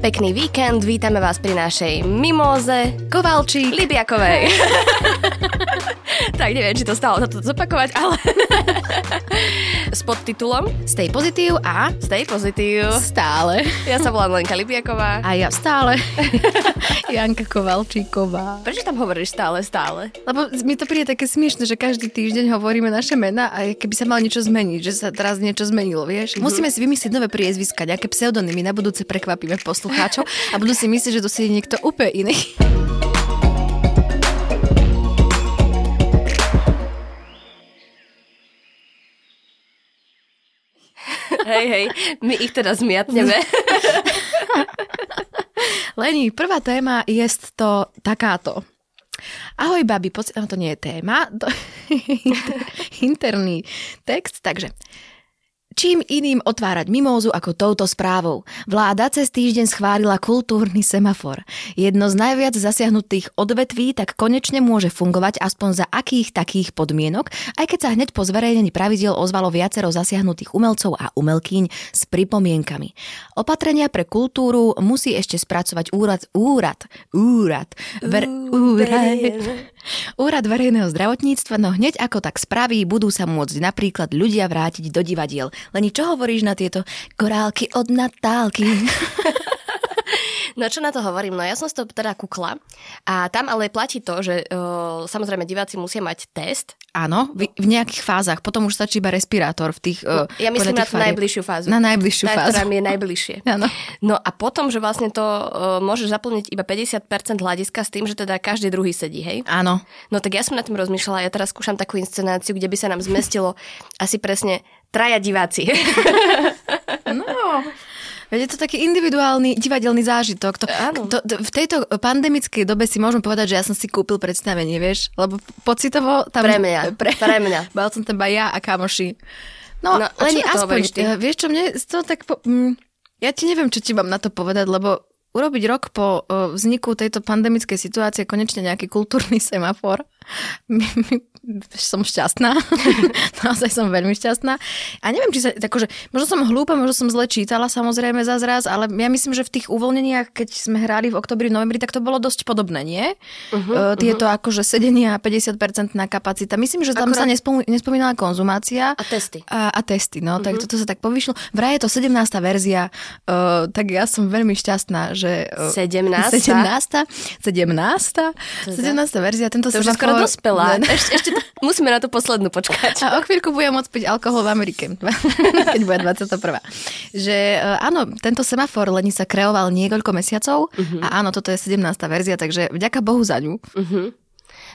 Pekný víkend, vítame vás pri našej mimóze Kovalčík. Libiakovej. tak neviem, či to stalo toto zopakovať, ale s podtitulom Stay pozitív a Stay pozitív. stále. Ja sa volám Lenka Libiaková. A ja stále. Janka Kovalčíková. Prečo tam hovoríš stále, stále? Lebo mi to príde také smiešne, že každý týždeň hovoríme naše mena a keby sa malo niečo zmeniť, že sa teraz niečo zmenilo, vieš. Mm-hmm. Musíme si vymyslieť nové priezviska, nejaké pseudonymy, na budúce prekvapíme poslucháčov a budú si myslieť, že to si niekto úplne iný. hej, hej, my ich teda zmiatneme. Leni, prvá téma je to takáto. Ahoj, babi, poci- to nie je téma, to interný text, takže Čím iným otvárať mimózu ako touto správou. Vláda cez týždeň schválila kultúrny semafor. Jedno z najviac zasiahnutých odvetví tak konečne môže fungovať aspoň za akých takých podmienok, aj keď sa hneď po zverejnení pravidiel ozvalo viacero zasiahnutých umelcov a umelkýň s pripomienkami. Opatrenia pre kultúru musí ešte spracovať úrad, úrad, úrad, ver, úrad, úrad verejného zdravotníctva, no hneď ako tak spraví, budú sa môcť napríklad ľudia vrátiť do divadiel. Leni, čo hovoríš na tieto korálky od Natálky? No čo na to hovorím? No ja som si to teda kukla a tam ale platí to, že uh, samozrejme diváci musia mať test. Áno, v, v nejakých fázach. Potom už stačí iba respirátor v tých uh, Ja myslím na tú najbližšiu fázu. Na najbližšiu tá, fázu. ktorá mi je najbližšie. Áno. No a potom, že vlastne to uh, môžeš zaplniť iba 50% hľadiska s tým, že teda každý druhý sedí, hej? Áno. No tak ja som na tým rozmýšľala, ja teraz skúšam takú inscenáciu, kde by sa nám zmestilo asi presne traja diváci. No. Veď je to taký individuálny divadelný zážitok. To, to, to, v tejto pandemickej dobe si môžem povedať, že ja som si kúpil predstavenie, vieš? Lebo pocitovo tam... Pre mňa, pre mňa. Bol som tam iba ja a kamoši. No, No, len to aspoň, ty? eh, vieš čo, mne toho tak... Po, mm, ja ti neviem, čo ti mám na to povedať, lebo urobiť rok po eh, vzniku tejto pandemickej situácie konečne nejaký kultúrny semafor. My, my, som šťastná. Naozaj som veľmi šťastná. A neviem, či sa, akože, možno som hlúpa, možno som zle čítala samozrejme za zraz, ale ja myslím, že v tých uvoľneniach, keď sme hrali v oktobri, novembri, tak to bolo dosť podobné, nie? Uh-huh, uh, tieto uh-huh. akože sedenia 50% na kapacita. Myslím, že tam Akurát- sa nespom- nespomínala konzumácia. A testy. A, a testy, no, uh-huh. tak toto sa tak povyšlo. Vraj je to 17. verzia, uh, tak ja som veľmi šťastná, že... Uh, 17. 17. 17. 17. verzia, tento To už skoro. Ne, ne. Ešte, ešte to, musíme na tú poslednú počkať. A o chvíľku budem môcť piť alkohol v Amerike, keď bude 21. Že e, áno, tento semafor Leni sa kreoval niekoľko mesiacov uh-huh. a áno, toto je 17. verzia, takže vďaka Bohu za ňu. Uh-huh.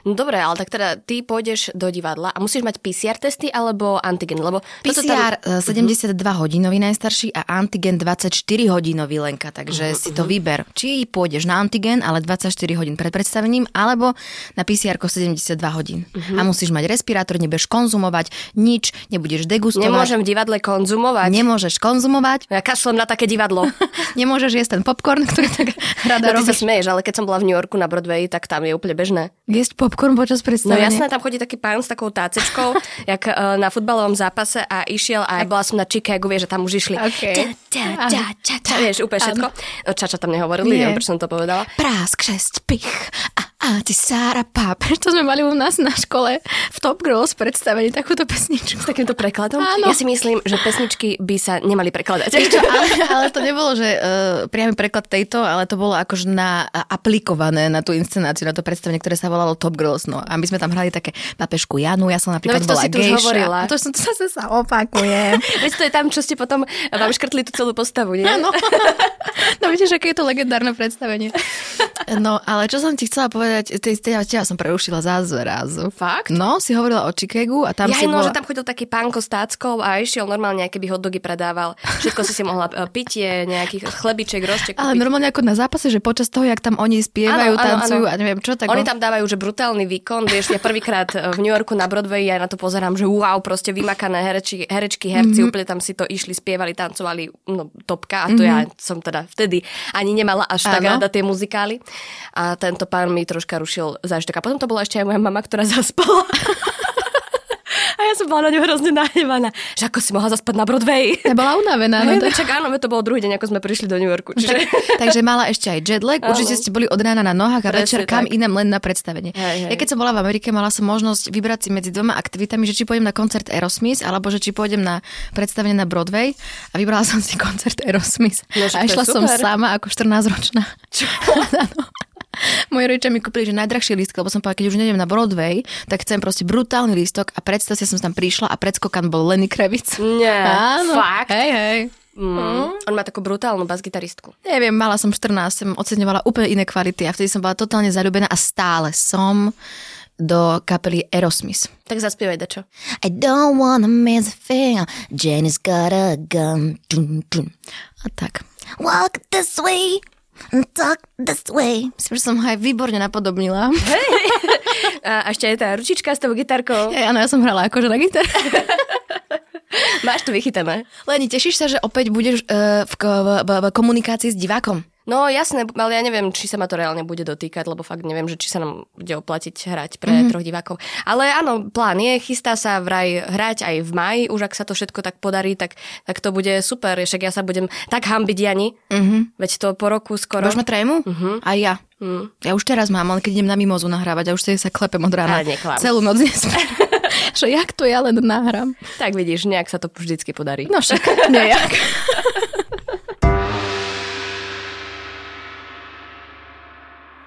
No dobre, ale tak teda ty pôjdeš do divadla a musíš mať PCR testy alebo antigen, lebo PCR tam... tam... 72 hodinový najstarší a antigen 24 hodinový Lenka, takže uh-huh. si to vyber. Či pôjdeš na antigen, ale 24 hodín pred predstavením, alebo na PCR 72 hodín. Uh-huh. A musíš mať respirátor, nebudeš konzumovať nič, nebudeš degustovať. Nemôžem v divadle konzumovať. Nemôžeš konzumovať, Ja kašlem na také divadlo. nemôžeš jesť ten popcorn, ktorý tak rada No, ty sa robíš. smeješ, ale keď som bola v New Yorku na Broadway, tak tam je úplne bežné. Jesť popcorn počas No predstavenia. jasné, tam chodí taký pán s takou tácečkou, jak uh, na futbalovom zápase a išiel a bola som na Chicagu, vieš, že tam už išli. Ok. Ča, ča, ča, ča, ča, vieš, úplne všetko. No, Čača tam nehovorili, neviem, prečo som to povedala. Prásk, šesť, pich a, a ty Sára Pap. To sme mali u nás na škole v Top Girls predstavení takúto pesničku. S takýmto prekladom? Áno. Ja si myslím, že pesničky by sa nemali prekladať. Čo, ale, ale to nebolo, že uh, priamy preklad tejto, ale to bolo akože na, aplikované na tú inscenáciu, na to predstavenie, ktoré sa volalo Top Girls. No. A my sme tam hrali také papežku Janu, ja som napríklad to bola si tu už gejša. hovorila. A to som to zase sa opakujem. Veď to je tam, čo ste potom vám škrtli tú celú postavu, nie? Áno. No vidíš, aké je to legendárne predstavenie. No, ale čo som ti chcela povedať, te, te, teba som preušila zás zrazu. Fakt? No, si hovorila o Chicagu a tam ja si no, bola... že tam chodil taký pánko s táckou a išiel normálne, aké by hotdogy predával. Všetko si si mohla e, pitie, nejaký chlebiček, rozček. Ale normálne ako na zápase, že počas toho, jak tam oni spievajú, áno, tancujú áno. a neviem čo, tak Oni on- tam dávajú, že brutálny výkon, vieš, ja prvýkrát e, v New Yorku na Broadway, ja na to pozerám, že wow, proste vymakané hereči, herečky, herci, Mhm. mm-hmm. úplne tam si to išli, spievali, tancovali, no topka a to mm-hmm. ja som teda vtedy ani nemala až tak rada tie muzikály a tento pán mi troška rušil zážitok. A potom to bola ešte aj moja mama, ktorá zaspala. A ja som bola na ňu hrozne nahnevaná, že ako si mohla zaspať na Broadway. Ja bola unavená. No, no, čak áno, to bolo druhý deň, ako sme prišli do New Yorku. Čiže... tak, takže mala ešte aj jetlag, určite ste boli od rána na nohách a Presne večer kam tak. inam len na predstavenie. Hej, hej. Ja keď som bola v Amerike, mala som možnosť vybrať si medzi dvoma aktivitami, že či pôjdem na koncert Aerosmith, alebo že či pôjdem na predstavenie na Broadway a vybrala som si koncert Aerosmith. No, a to išla som sama ako 14-ročná. Čo? Moji rodičia mi kúpili, že najdrahšie lístky, lebo som povedala, keď už nejdem na Broadway, tak chcem proste brutálny lístok a predstav si, som tam prišla a predskokan bol Lenny Kravitz. Nie, Áno. fakt? Hej, hej. Mm. On má takú brutálnu basgitaristku. Neviem, mala som 14, som oceňovala úplne iné kvality a vtedy som bola totálne zalúbená a stále som do kapely Aerosmith. Tak zaspievaj dačo. I don't wanna miss a thing, Jenny's got a gun. Dun, dun. A tak. Walk this way, talk this way. Myslím, že som ho aj výborne napodobnila. A ešte aj tá ručička s tou gitarkou. Hej, áno, ja som hrala akože na gitare. Máš to vychytané. Leni, tešíš sa, že opäť budeš uh, v, v, v, v komunikácii s divákom? No jasné, ale ja neviem, či sa ma to reálne bude dotýkať, lebo fakt neviem, že či sa nám bude oplatiť hrať pre Mhm. mm-hmm. troch divákov. Ale áno, plán je, chystá sa vraj hrať aj v maji, už ak sa to všetko tak podarí, tak, tak to bude super, však ja sa budem tak hambiť, Jani, Mhm. veď to po roku skoro. Ma trému? Mhm. Aj ja. Mm. Ja už teraz mám, ale keď idem na mimozu nahrávať, a už sa klepem od rána. Celú noc že jak to ja len nahrám? Tak vidíš, nejak sa to vždycky podarí. No však, nejak.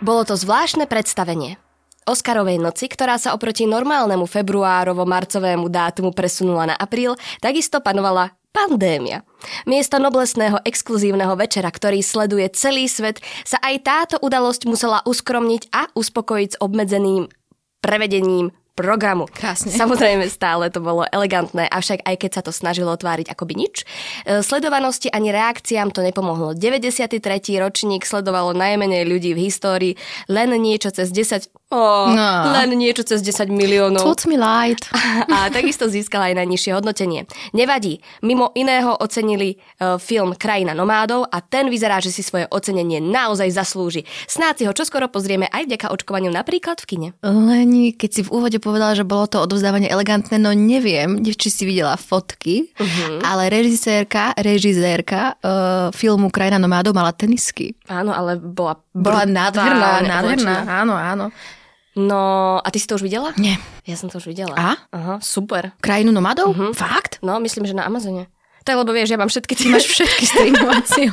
Bolo to zvláštne predstavenie. Oscarovej noci, ktorá sa oproti normálnemu februárovo-marcovému dátumu presunula na apríl, takisto panovala pandémia. Miesto noblesného exkluzívneho večera, ktorý sleduje celý svet, sa aj táto udalosť musela uskromniť a uspokojiť s obmedzeným prevedením programu. Krásne. Samozrejme stále to bolo elegantné, avšak aj keď sa to snažilo tváriť akoby nič, e, sledovanosti ani reakciám to nepomohlo. 93. ročník sledovalo najmenej ľudí v histórii, len niečo cez 10... Oh, No. Len niečo cez 10 miliónov. Toots me light. A takisto získala aj najnižšie hodnotenie. Nevadí, mimo iného ocenili uh, film Krajina nomádov a ten vyzerá, že si svoje ocenenie naozaj zaslúži. Snáď si ho čoskoro pozrieme aj vďaka očkovaniu napríklad v kine. Leni, keď si v úvode povedala, že bolo to odovzdávanie elegantné, no neviem, či si videla fotky, Mhm. ale režisérka, režisérka uh, filmu Krajina nomádov mala tenisky. Áno, ale bola... Bola nádherná, nádherná, áno, áno. No, a ty si to už videla? Nie. Ja som to už videla. A? Aha, super. Krajinu nomádov? Fakt? No, myslím, že na Amazone. To je, lebo vieš, ja mám všetky Ty máš všetky streamovacie,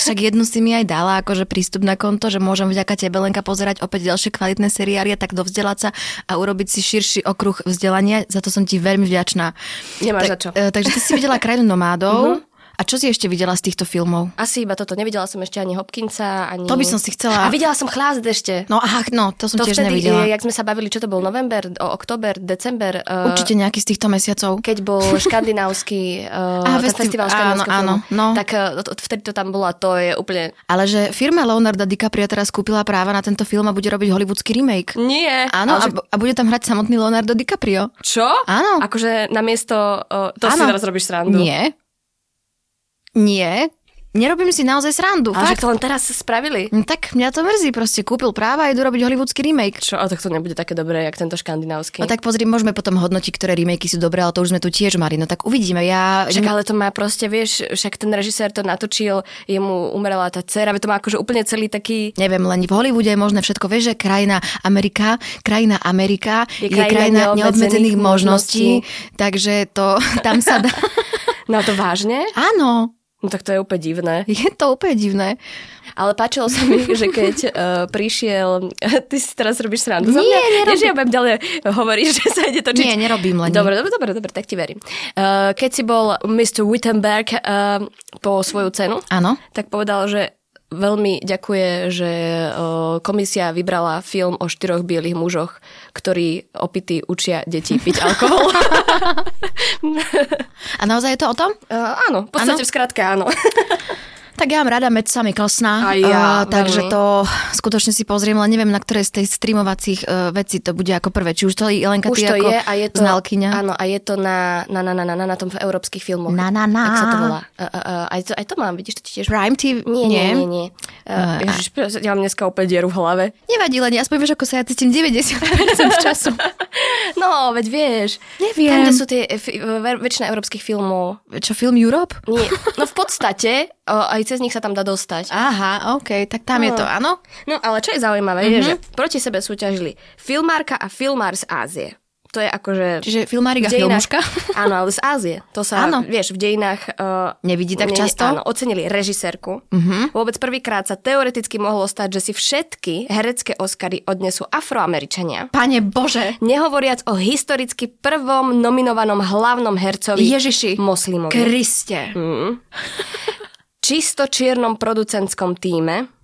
Však jednu si mi aj dala, akože prístup na konto, že môžem vďaka tebe, Lenka, pozerať opäť ďalšie kvalitné seriály a tak dovzdelať sa a urobiť si širší okruh vzdelania. Za to som ti veľmi vďačná. Nemáš Tak- za čo. e, takže ty si videla Krajinu nomádov. A čo si ešte videla z týchto filmov? Asi iba toto. Nevidela som ešte ani Hopkinsa, ani... To by som si chcela- A videla som Chlásť ešte. No aha, no, to som To tiež vtedy, nevidela. e, jak sme sa bavili, čo to bol, november, o, október, december. e, Určite nejaký z týchto mesiacov. keď bol škandinávsky, uh, Á, ten festi- festival áno, áno, no. tak uh, vtedy to tam bolo a to je úplne... Ale že firma Leonarda DiCaprio teraz kúpila práva na tento film a bude robiť hollywoodský remake. Nie. Áno, ale a, že- a bude tam hrať samotný Leonardo DiCaprio. Čo? Áno. Akože namiesto... Uh, to si Áno. teraz robíš srandu. Nie. Nie. Nerobím si naozaj srandu. Ale že to len teraz spravili. No Tak mňa to mrzí, proste kúpil práva a idú robiť hollywoodský remake. Čo? A tak to nebude také dobré, jak tento škandinávsky. No tak pozri, môžeme potom hodnotiť, ktoré remakey sú dobré, ale to už sme tu tiež mali. No tak uvidíme. Ja... Však ale to má proste, vieš, však ten režisér to natočil, jemu umrela tá dcera, to má akože úplne celý taký... Neviem, len v Hollywoode je možné všetko. Vieš, že krajina Amerika, krajina Amerika Je je, krajina krajina neobmedzených neobmedzených možností, takže to tam sa dá... No to vážne? Áno, No tak to je úplne divné. je to úplne divné. Ale páčilo sa mi, že keď uh, prišiel... Ty si teraz robíš srandu Nie, mňa? nerobím. Nie, že ja budem ďalej hovoriť, že sa ide točiť. Nie, nerobím len. Dobre, dobre, dobre, dobre, tak ti verím. Uh, keď si bol Mr. Wittenberg uh, po svoju cenu, Áno. tak povedal, že veľmi ďakuje, že komisia vybrala film o štyroch bielých mužoch, ktorí opity učia deti piť alkohol. A naozaj je to o tom? uh, áno, v podstate Áno? v skratke áno. Tak ja mám rada Metsa Mikkelssona, Aj ja, eh, takže veľmi. to skutočne si pozriem, len neviem, na ktoré z tej streamovacích uh, vecí to bude ako prvé. Či už to je Jelenka, Už ty to ako je a je to... znalkyňa? Áno, a je to na, na, na, na, na, na, na tom v európskych filmoch. Na, na, na. Jak sa to volá? Uh, uh, uh, aj, to, aj to mám, vidíš, to ti tiež... Prime TV? Nie, nie, nie. nie. Uh, ježiš, ja mám dneska opäť dieru v hlave. Nevadí, len aspoň vieš, ako sa ja cítim 90% času. No, veď vieš. Neviem. Tam, kde sú tie, väčšina európskych filmov. Čo, film Europe? Nie. No v podstate, o, aj cez nich sa tam dá dostať. Aha, OK, tak tam je to, áno? No ale čo je zaujímavé, mm-hmm. je, že proti sebe súťažili filmárka a filmár z Ázie. To je akože... Čiže filmárik a filmuška? Áno, ale z Ázie. To sa, Áno. vieš, v dejinách... Uh, Nevidí tak často? Áno, ocenili režisérku. Uh-huh. Vôbec prvýkrát sa teoreticky mohlo stať, že si všetky herecké Oscary odnesú afroameričania. Pane Bože. Nehovoriac o historicky prvom nominovanom hlavnom hercovi Ježiši. moslimovi. Kriste. čisto čiernom producentskom týme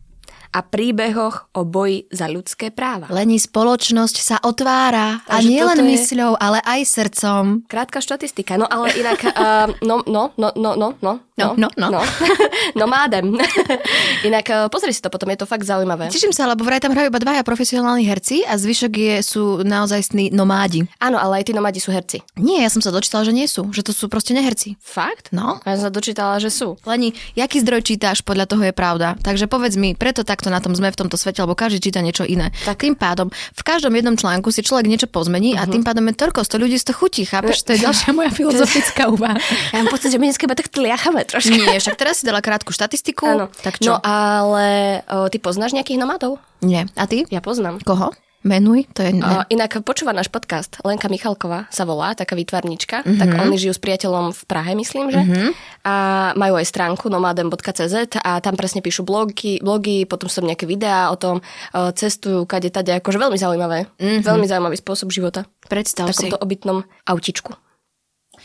a príbehoch o boji za ľudské práva. Lení spoločnosť sa otvára. A Takže nie len toto je- mysľou, ale aj srdcom. Krátka štatistika, no ale inak, uh, no, no, no, no, no, no, No, no, no. no, no mádem. inak uh, pozri si to potom, je to fakt zaujímavé. Teším sa, lebo vraj tam hrajú iba dvaja profesionálni herci a zvyšok je, sú naozaj nomádi. Áno, ale aj tí nomadi sú herci. Nie, ja som sa dočítala, že nie sú. Že to sú proste neherci. Fakt? No. Ja som sa dočítala, že sú. Leni, jaký zdroj čítáš, podľa toho je pravda. Takže povedz mi, preto takto na tom sme v tomto svete, lebo každý číta niečo iné. Tak. Tým pádom, v každom jednom článku si človek niečo pozmení uh-huh. a tým pádom je toľko, 100 ľudí z toho chutí, chápeš? To je ďalšia moja filozofická úvaha. Ja mám pocit, že my dneska iba tak tliachame trošku. Nie, však teraz si dala krátku štatistiku. Áno. Tak čo? No ale o, ty poznáš nejakých nomadov? Nie. A ty? Ja poznám. Koho? Menuj, to je... Ne. Inak počúva náš podcast. Lenka Michalková sa volá, taká výtvarnička. Mm-hmm. Tak oni žijú s priateľom v Prahe, myslím, že. Mm-hmm. A majú aj stránku nomadem.cz a tam presne píšu blogy, blogy potom sú nejaké videá o tom, uh, cestujú kade tade, akože veľmi zaujímavé. Mm-hmm. Veľmi zaujímavý spôsob života. Predstav V si. takomto obytnom autičku.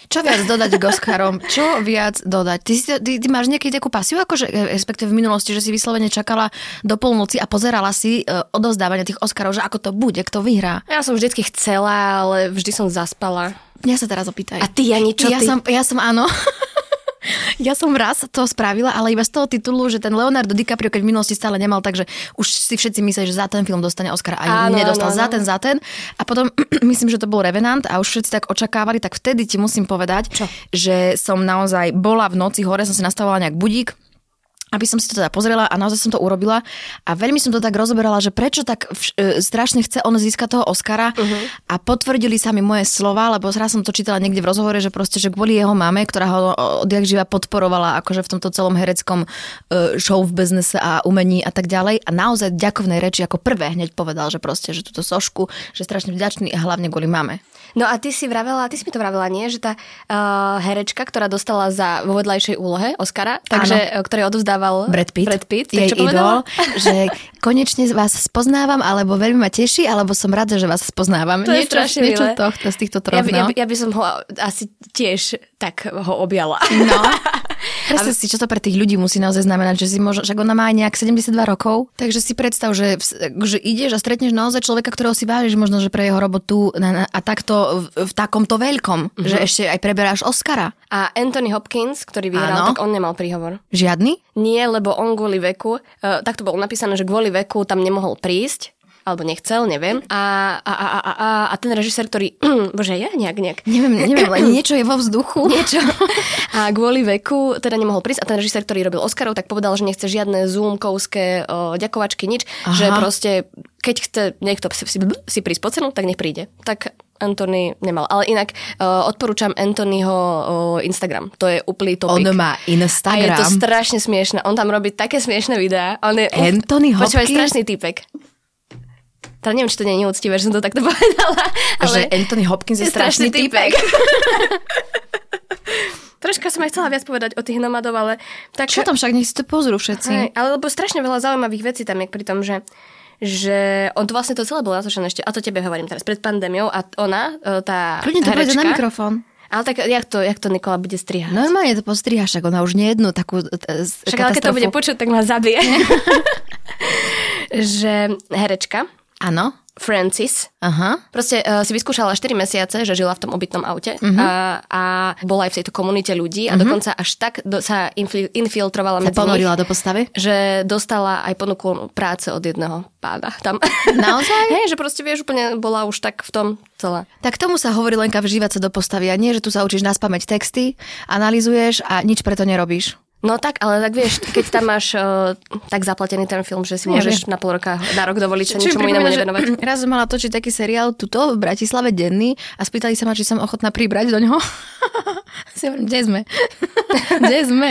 Čo viac dodať k Oscarom? Čo viac dodať? Ty, si, ty, ty máš nejaký takú pasiu, akože, respektíve v minulosti, že si vyslovene čakala do polnoci a pozerala si e, odovzdávanie tých Oscarov, že ako to bude, kto vyhrá. Ja som vždycky chcela, ale vždy som zaspala. Mňa sa teraz opýtaj. A ty, Jani, čo ja ty? Som, ja som áno. Ja som raz to spravila, ale iba z toho titulu, že ten Leonardo DiCaprio, keď v minulosti stále nemal, takže už si všetci mysleli, že za ten film dostane Oscar a Áno, nedostal áno, za ten, za ten. A potom, myslím, že to bol Revenant a už všetci tak očakávali, tak vtedy ti musím povedať, Čo? že som naozaj bola v noci hore, som si nastavovala nejak budík, aby som si to teda pozrela a naozaj som to urobila a veľmi som to tak rozoberala, že prečo tak vš- e, strašne chce on získať toho Oscara uh-huh. a potvrdili sa mi moje slova, lebo raz som to čítala niekde v rozhovore, že proste, že kvôli jeho mame, ktorá ho odjak živa podporovala akože v tomto celom hereckom e, show v biznise a umení a tak ďalej a naozaj ďakovnej reči ako prvé hneď povedal, že proste, že túto sošku, že strašne vďačný a hlavne kvôli mame. No a ty si vravela, ty si mi to vravela, nie? Že tá uh, herečka, ktorá dostala za vo vedľajšej úlohe Oscara, takže, uh, ktorý odovzdával Brad Pitt, Brad Pitt jej čo idol, že konečne vás spoznávam, alebo veľmi ma teší, alebo som rada, že vás spoznávam. To je niečo, strašne niečo tohto, z týchto Ja, troch, ja, no. by, ja by som ho asi tiež tak ho objala. No. Predstav si, čo to pre tých ľudí musí naozaj znamenať, že si možno, však ona má aj nejak 72 rokov, takže si predstav, že, že ideš a stretneš naozaj človeka, ktorého si vážiš možno, že pre jeho robotu na, na, a takto v, v takomto veľkom, Mhm. že ešte aj preberáš Oscara. A Anthony Hopkins, ktorý vyhral, Áno. tak on nemal príhovor. Žiadny? Nie, lebo on kvôli veku, uh, tak to bolo napísané, že kvôli veku tam nemohol prísť, alebo nechcel, neviem. A, a, a, a, a, a ten režisér, ktorý, bože, ja nejak, nejak, Neviem, neviem, len niečo je vo vzduchu. niečo. A kvôli veku teda nemohol prísť a ten režisér, ktorý robil Oscarov, tak povedal, že nechce žiadne zoomkovské o, ďakovačky, nič, Aha. že proste, keď chce niekto si, si, si prísť po cenu, tak nech príde. Tak Anthony nemal. Ale inak uh, odporúčam Anthonyho uh, Instagram. To je úplný On topik. má A je to Instagram. strašne smiešne. On tam robí také smiešne videá. On je, Anthony Počúvaj, Hopkins? strašný typek. Teda neviem, či to nie je neúctivé, že som to takto povedala. Že Ale Anthony Hopkins je, je strašný typek. Troška som aj chcela viac povedať o tých nomadov, ale tak... Čo tam však, nech si to pozrú všetci. Hej, ale lebo strašne veľa zaujímavých vecí tam je pri tom, že že on to vlastne to celé bolo natočené ešte, a to tebe hovorím teraz, pred pandémiou a ona, e, tá Kľudne to herečka, na mikrofón. Ale tak jak to, jak to Nikola bude strihať? Normálne to postriha, však ona už nie jednu takú e, e, Však ale keď to bude počuť, tak ma zabije. že herečka, Áno. Francis, Aha. Proste uh, si vyskúšala 4 mesiace, že žila v tom obytnom aute uh-huh. a, a bola aj v tejto komunite ľudí a uh-huh. dokonca až tak do, sa infil, infiltrovala Sa medzi ponorila nich, do postavy? že dostala aj ponuku práce od jedného pána tam. Naozaj? Hej, že proste vieš, úplne bola už tak v tom celá. Tak tomu sa hovorí Lenka vžívať sa do postavy a nie, že tu sa učíš naspamäť texty, analizuješ a nič preto nerobíš. No tak, ale tak vieš, keď tam máš uh, tak zaplatený ten film, že si Nie, môžeš na pol roka, na rok dovoliť sa ničomu inému nevenovať. Raz som mala točiť taký seriál tuto v Bratislave denný a spýtali sa ma, či som ochotná pribrať do ňoho. si hovorím, kde sme? kde sme?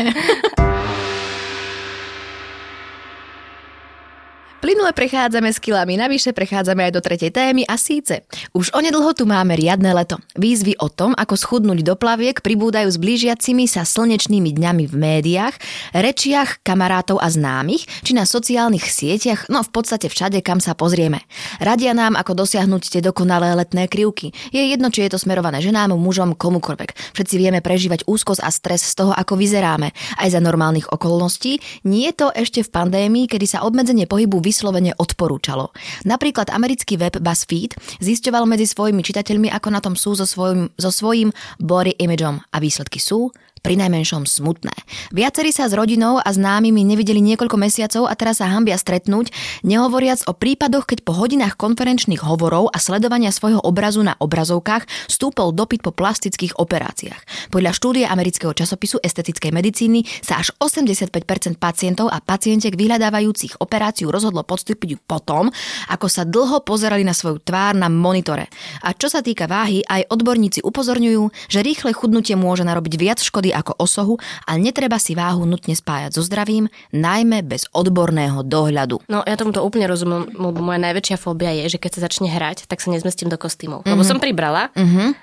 Plynule prechádzame s kilami, navyše prechádzame aj do tretej témy a síce už onedlho tu máme riadne leto. Výzvy o tom, ako schudnúť do plaviek, pribúdajú s blížiacimi sa slnečnými dňami v médiách, rečiach kamarátov a známych, či na sociálnych sieťach, no v podstate všade, kam sa pozrieme. Radia nám, ako dosiahnuť tie dokonalé letné krivky. Je jedno, či je to smerované ženám, mužom, komukoľvek. Všetci vieme prežívať úzkosť a stres z toho, ako vyzeráme. Aj za normálnych okolností. Nie je to ešte v pandémii, kedy sa obmedzenie pohybu vyslovene odporúčalo. Napríklad americký web BuzzFeed zisťoval medzi svojimi čitateľmi, ako na tom sú so svojím, so svojím body imageom a výsledky sú pri najmenšom smutné. Viacerí sa s rodinou a známymi nevideli niekoľko mesiacov a teraz sa hambia stretnúť, nehovoriac o prípadoch, keď po hodinách konferenčných hovorov a sledovania svojho obrazu na obrazovkách stúpol dopyt po plastických operáciách. Podľa štúdie amerického časopisu estetickej medicíny sa až 85% pacientov a pacientiek vyhľadávajúcich operáciu rozhodlo podstúpiť ju potom, ako sa dlho pozerali na svoju tvár na monitore. A čo sa týka váhy, aj odborníci upozorňujú, že rýchle chudnutie môže narobiť viac škody ako osohu a netreba si váhu nutne spájať so zdravím, najmä bez odborného dohľadu. No ja tomuto úplne rozumiem, lebo moja najväčšia fóbia je, že keď sa začne hrať, tak sa nezmestím do kostýmov. Lebo som pribrala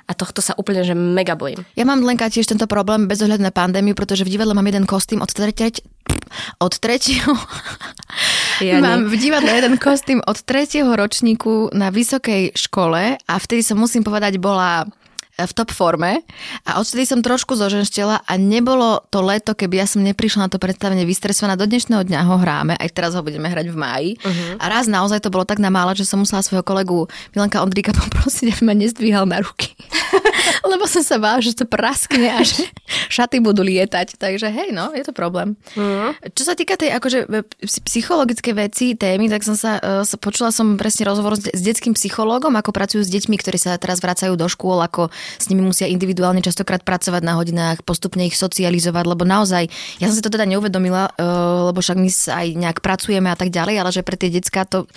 a tohto sa úplne že mega bojím. Ja mám Lenka tiež tento problém bez ohľadu na pandémiu, pretože v divadle mám jeden kostým od tretieho od tretieho Ja mám v divadle jeden kostým od tretieho ročníku na vysokej škole a vtedy som musím povedať bola v top forme a odtedy som trošku zoženštela a nebolo to leto, keby ja som neprišla na to predstavenie vystresovaná. Do dnešného dňa ho hráme, aj teraz ho budeme hrať v máji. Uh-huh. A raz naozaj to bolo tak na mála, že som musela svojho kolegu Milanka Ondríka poprosiť, aby ma nezdvíhal na ruky. Lebo som sa bála, že to praskne a že šaty budú lietať. Takže hej, no, je to problém. Uh-huh. Čo sa týka tej akože psychologické veci, témy, tak som sa, uh, počula som presne rozhovor s, s detským psychológom, ako pracujú s deťmi, ktorí sa teraz vracajú do škôl, ako s nimi musia individuálne častokrát pracovať na hodinách, postupne ich socializovať, lebo naozaj, ja som si to teda neuvedomila, lebo však my aj nejak pracujeme a tak ďalej, ale že pre tie decka to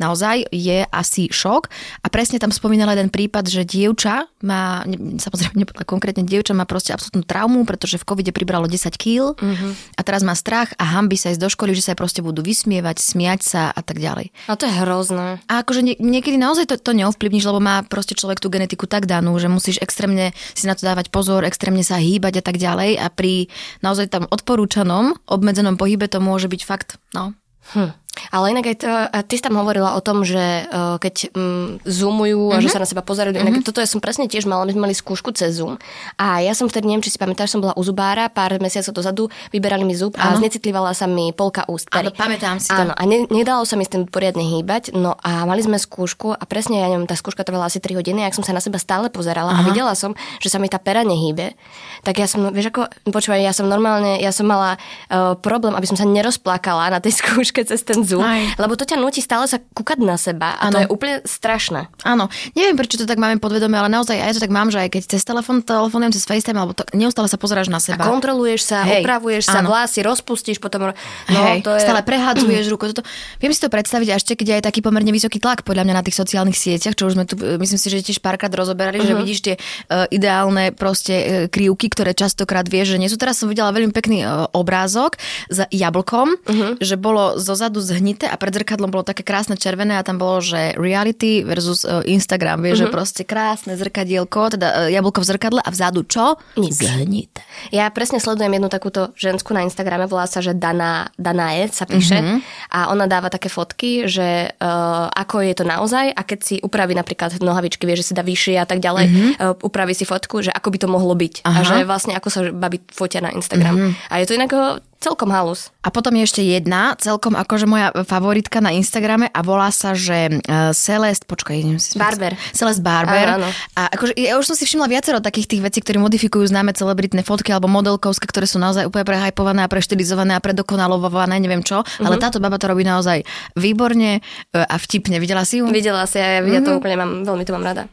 naozaj je asi šok. A presne tam spomínala jeden prípad, že dievča má, samozrejme nepovedala konkrétne, dievča má proste absolútnu traumu, pretože v covide pribralo 10 kg uh-huh. a teraz má strach a hambi sa ísť do školy, že sa proste budú vysmievať, smiať sa a tak ďalej. A to je hrozné. A akože nie, niekedy naozaj to, to neovplyvníš, lebo má proste človek tú genetiku tak danú, že musíš extrémne si na to dávať pozor, extrémne sa hýbať a tak ďalej a pri naozaj tam odporúčanom obmedzenom pohybe to môže byť fakt, no, Hm. Ale inak aj to, a ty si tam hovorila o tom, že uh, keď um, zoomujú a mm-hmm. že sa na seba pozerajú, mm-hmm. inak toto ja som presne tiež mala, my sme mali skúšku cez Zoom a ja som vtedy, neviem, či si pamätáš, som bola u zubára pár mesiacov dozadu, vyberali mi zub a znecitlivala sa mi polka úst. Áno, pamätám si to. Áno, a ne, nedalo sa mi s tým poriadne hýbať, no a mali sme skúšku a presne, ja neviem, tá skúška trvala asi 3 hodiny, ak som sa na seba stále pozerala Aha. a videla som, že sa mi tá pera nehýbe, tak ja som, vieš ako, počúvaj, ja som normálne, ja som mala uh, problém, aby som sa nerozplakala na tej skúške cez ten Zoom, Aj. lebo to ťa nutí stále sa kúkať na seba a ano. to je úplne strašné. Áno, neviem prečo to tak máme podvedome, ale naozaj ja to tak mám, že aj keď cez telefón telefonujem cez FaceTime, alebo to, neustále sa pozeráš na seba. A kontroluješ sa, Hej. opravuješ sa, ano. vlasy rozpustíš, potom no, Hej, to je... stále prehadzuješ ruku. Toto. Viem si to predstaviť, a ešte keď je taký pomerne vysoký tlak podľa mňa na tých sociálnych sieťach, čo už sme tu, myslím si, že tiež párkrát rozoberali, uh-huh. že vidíš tie uh, ideálne proste uh, krivky, ktoré častokrát vieš, že nie sú. Teraz som videla veľmi pekný uh, obrázok s jablkom, uh-huh. že bolo zozadu zhnité a pred zrkadlom bolo také krásne červené a tam bolo, že reality versus uh, Instagram, vieš, uh-huh. že proste krásne zrkadielko, teda uh, jablko v zrkadle a vzadu čo? Nič. Zhnité. Ja presne sledujem jednu takúto žensku na Instagrame, volá sa, že Dana, Danae sa píše uh-huh. a ona dáva také fotky, že uh, ako je to naozaj a keď si upraví napríklad nohavičky, vie, že si dá vyššie a tak ďalej, uh-huh. uh, upraví si fotku, že ako by to mohlo byť uh-huh. a že vlastne ako sa babi fotia na Instagram. Uh-huh. A je to inak celkom halus. A potom je ešte jedna, celkom akože moja favoritka na Instagrame a volá sa, že uh, Celeste, počkaj, idem si... Barber. Celeste Barber. Áno, áno. A akože ja už som si všimla viacero takých tých vecí, ktoré modifikujú známe celebritné fotky alebo modelkovské, ktoré sú naozaj úplne prehypované a preštilizované a predokonalovované, neviem čo. Uh-huh. Ale táto baba to robí naozaj výborne uh, a vtipne. Videla si ju? Videla si, ja, ja, uh-huh. to úplne mám, veľmi to mám rada.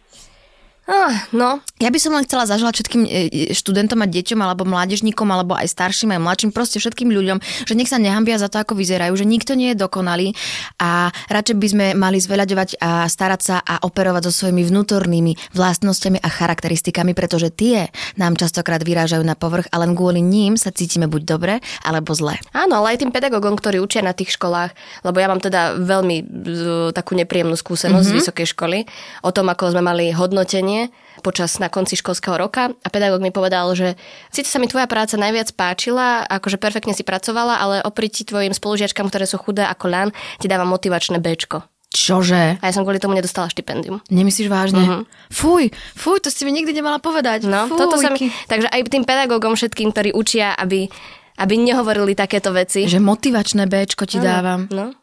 Ah, no, Ja by som len chcela zaželať všetkým e, e, študentom a deťom, alebo mládežníkom, alebo aj starším, aj mladším, proste všetkým ľuďom, že nech sa nehambia za to, ako vyzerajú, že nikto nie je dokonalý a radšej by sme mali zveľaďovať a starať sa a operovať so svojimi vnútornými vlastnosťami a charakteristikami, pretože tie nám častokrát vyrážajú na povrch a len kvôli ním sa cítime buď dobre, alebo zle. Áno, ale aj tým pedagógom, ktorí učia na tých školách, lebo ja mám teda veľmi z, takú nepríjemnú skúsenosť mm-hmm. z vysokej školy o tom, ako sme mali hodnotenie počas na konci školského roka a pedagóg mi povedal, že síce sa mi tvoja práca najviac páčila, akože perfektne si pracovala, ale oproti tvojim spolužiačkám, ktoré sú chudé ako ľan, ti dávam motivačné Bčko. Čože? A ja som kvôli tomu nedostala štipendium. Nemyslíš vážne? Mm-hmm. Fuj, fuj, to si mi nikdy nemala povedať. No, fuj, toto sa mi... Takže aj tým pedagógom všetkým, ktorí učia, aby, aby nehovorili takéto veci. Že motivačné Bčko ti dávam. No.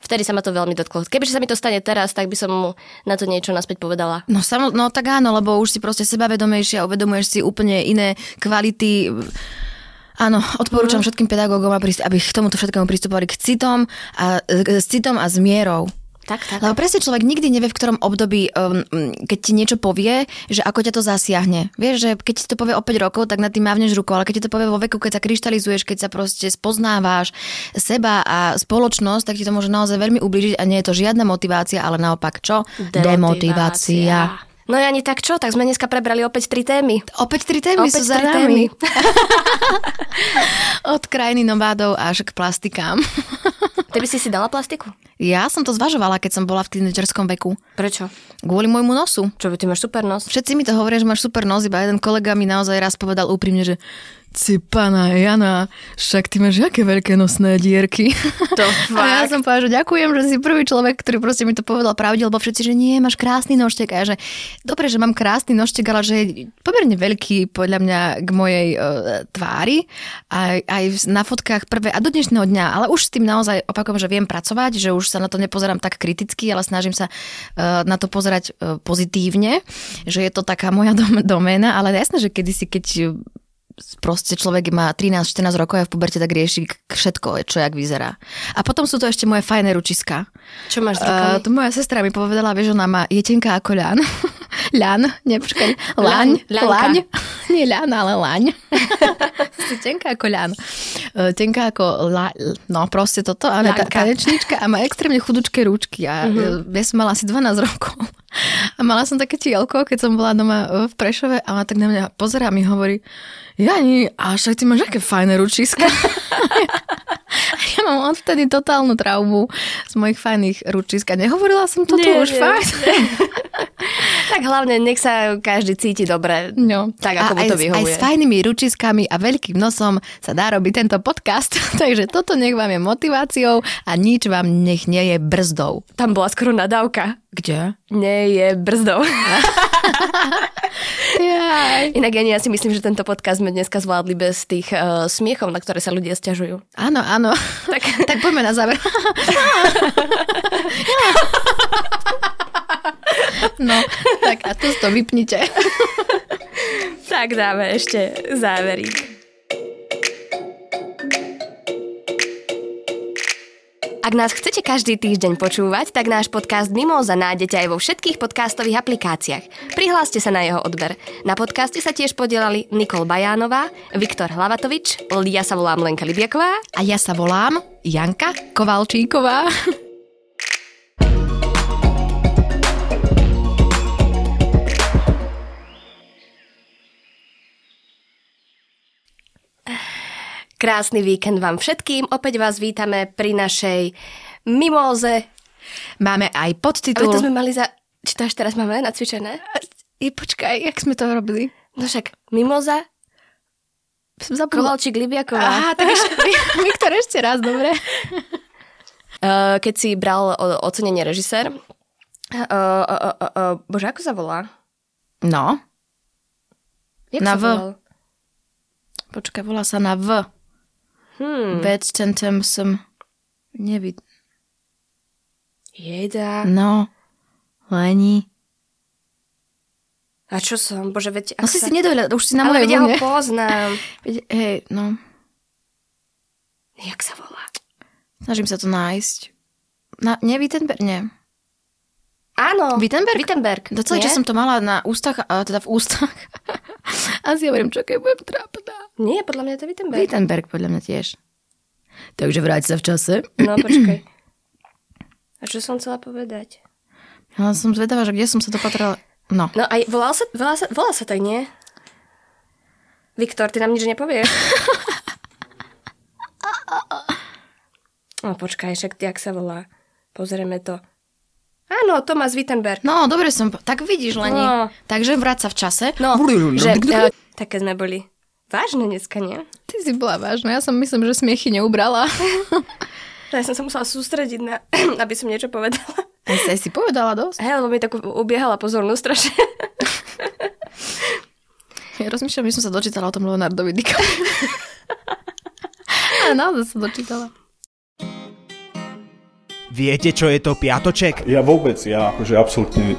Vtedy sa ma to veľmi dotklo. Kebyže sa mi to stane teraz, tak by som mu na to niečo naspäť povedala. No, samo, no tak áno, lebo už si proste sebavedomejšia, uvedomuješ si úplne iné kvality. Áno, odporúčam mm. všetkým pedagógom, aby k tomuto všetkému pristupovali k citom a, s citom a s mierou. Tak, tak. Lebo presne človek nikdy nevie, v ktorom období, um, keď ti niečo povie, že ako ťa to zasiahne. Vieš, že keď ti to povie o 5 rokov, tak na tým mávneš rukou, ale keď ti to povie vo veku, keď sa kryštalizuješ, keď sa proste spoznávaš seba a spoločnosť, tak ti to môže naozaj veľmi ublížiť a nie je to žiadna motivácia, ale naopak čo? Demotivácia. Demotivácia. No ja ani tak čo, tak sme dneska prebrali opäť tri témy. Opäť tri témy Opäť sú za nami. Od krajiny nomádov až k plastikám. Ty by si si dala plastiku? Ja som to zvažovala, keď som bola v tínedžerskom veku. Prečo? Kvôli môjmu nosu. Čo by ty máš super nos? Všetci mi to hovoria, že máš super nos, iba jeden kolega mi naozaj raz povedal úprimne, že Ci pana Jana, však ty máš aké veľké nosné dierky. To A ja fakt. som povedala, že ďakujem, že si prvý človek, ktorý proste mi to povedal pravde, lebo všetci, že nie, máš krásny nožtek. A ja, že dobre, že mám krásny nožtek, ale že je pomerne veľký podľa mňa k mojej uh, tvári. Aj, aj na fotkách prvé a do dnešného dňa, ale už s tým naozaj opakujem, že viem pracovať, že už sa na to nepozerám tak kriticky, ale snažím sa uh, na to pozerať uh, pozitívne, že je to taká moja dom- doména, ale jasné, že kedysi, keď proste človek má 13-14 rokov a v puberte tak rieši všetko, čo jak vyzerá. A potom sú to ešte moje fajné ručiská. Čo máš s Uh, rukami? to moja sestra mi povedala, vieš, ona má, je tenká ako ľan. ľan, nie, počkaj, laň, laň. Nie ľan, ale laň. si tenká ako ľan. Uh, tenká ako, la, no proste toto, a ona ta, Ľanka. tanečníčka a má extrémne chudučké ručky a uh-huh. ja som mala asi 12 rokov. A mala som také tielko, keď som bola doma uh, v Prešove a ona tak na mňa pozerá a mi hovorí, Jani, a však ty máš aké fajné ručiska. ja mám odtedy totálnu traumu z mojich fajných ručisk. A nehovorila som to tu Nie, už nie. fakt. Tak hlavne nech sa každý cíti dobre. No. Tak, ako a mu aj, to aj vyhovuje. s fajnými ručiskami a veľkým nosom sa dá robiť tento podcast. Takže toto nech vám je motiváciou a nič vám nech nie je brzdou. Tam bola skoro nadávka. Kde? Nie je brzdou. Jaj. Inak ja si myslím, že tento podcast sme dneska zvládli bez tých uh, smiechov, na ktoré sa ľudia stiažujú. Áno, áno. Tak, tak poďme na záver. No, tak a tu to vypnite. Tak dáme ešte záverík. Ak nás chcete každý týždeň počúvať, tak náš podcast Mimoza nájdete aj vo všetkých podcastových aplikáciách. Prihláste sa na jeho odber. Na podcaste sa tiež podielali Nikol Bajánová, Viktor Hlavatovič, ja sa volám Lenka Libiaková A ja sa volám Janka Kovalčíková. Krásny víkend vám všetkým. Opäť vás vítame pri našej mimóze. Máme aj podtitul. to sme mali za... Či to až teraz máme nacvičené? I počkaj, jak sme to robili? No však mimoza. Kovalčík Libiaková. Aha, tak ešte, Viktor, ešte raz, dobre. Keď si bral ocenenie režisér, bože, ako sa volá? No, Jak Na sa V. volal? počkaj, volá sa na V. Hmm. Bad tentem som... Nevid... Jeda. No, Leni. A čo som? Bože, veď... No si sa... si nedohľadal, už si na Ale mojej veď ja ho poznám. Veď, Hej, no, Jak sa volá? snažím sa to nájsť. Na, Nevitenberg, nie. Áno. Wittenberg? Wittenberg. Do celý nie? čas som to mala na ústach, a teda v ústach. A si hovorím, čo keď budem trápna. Nie, podľa mňa to je Wittenberg. Wittenberg podľa mňa tiež. Takže vráť sa v čase. No, počkaj. A čo som chcela povedať? Ja som zvedavá, že kde som sa dopatrala. No. No aj volal sa, volá sa, volá sa tak, nie? Viktor, ty nám nič nepovieš? No počkaj, však jak sa volá? Pozrieme to. Áno, Thomas Wittenberg. No, dobre som... po- Tak vidíš, Leni. No. Takže vráť sa v čase. No, že e, také sme boli. Vážne dneska, nie? Ty si bola vážna. Ja som myslím, že smiechy neubrala. Ja som sa musela sústrediť, na, aby som niečo povedala. Aj si, aj si povedala dosť. Hej, lebo mi tak ubiehala pozornosť strašne. Ja rozmýšľam, že som sa dočítala o tom Leonardovi DiCaprio. A naozaj sa dočítala. Viete, čo je to piatoček? Ja vôbec, ja akože absolútne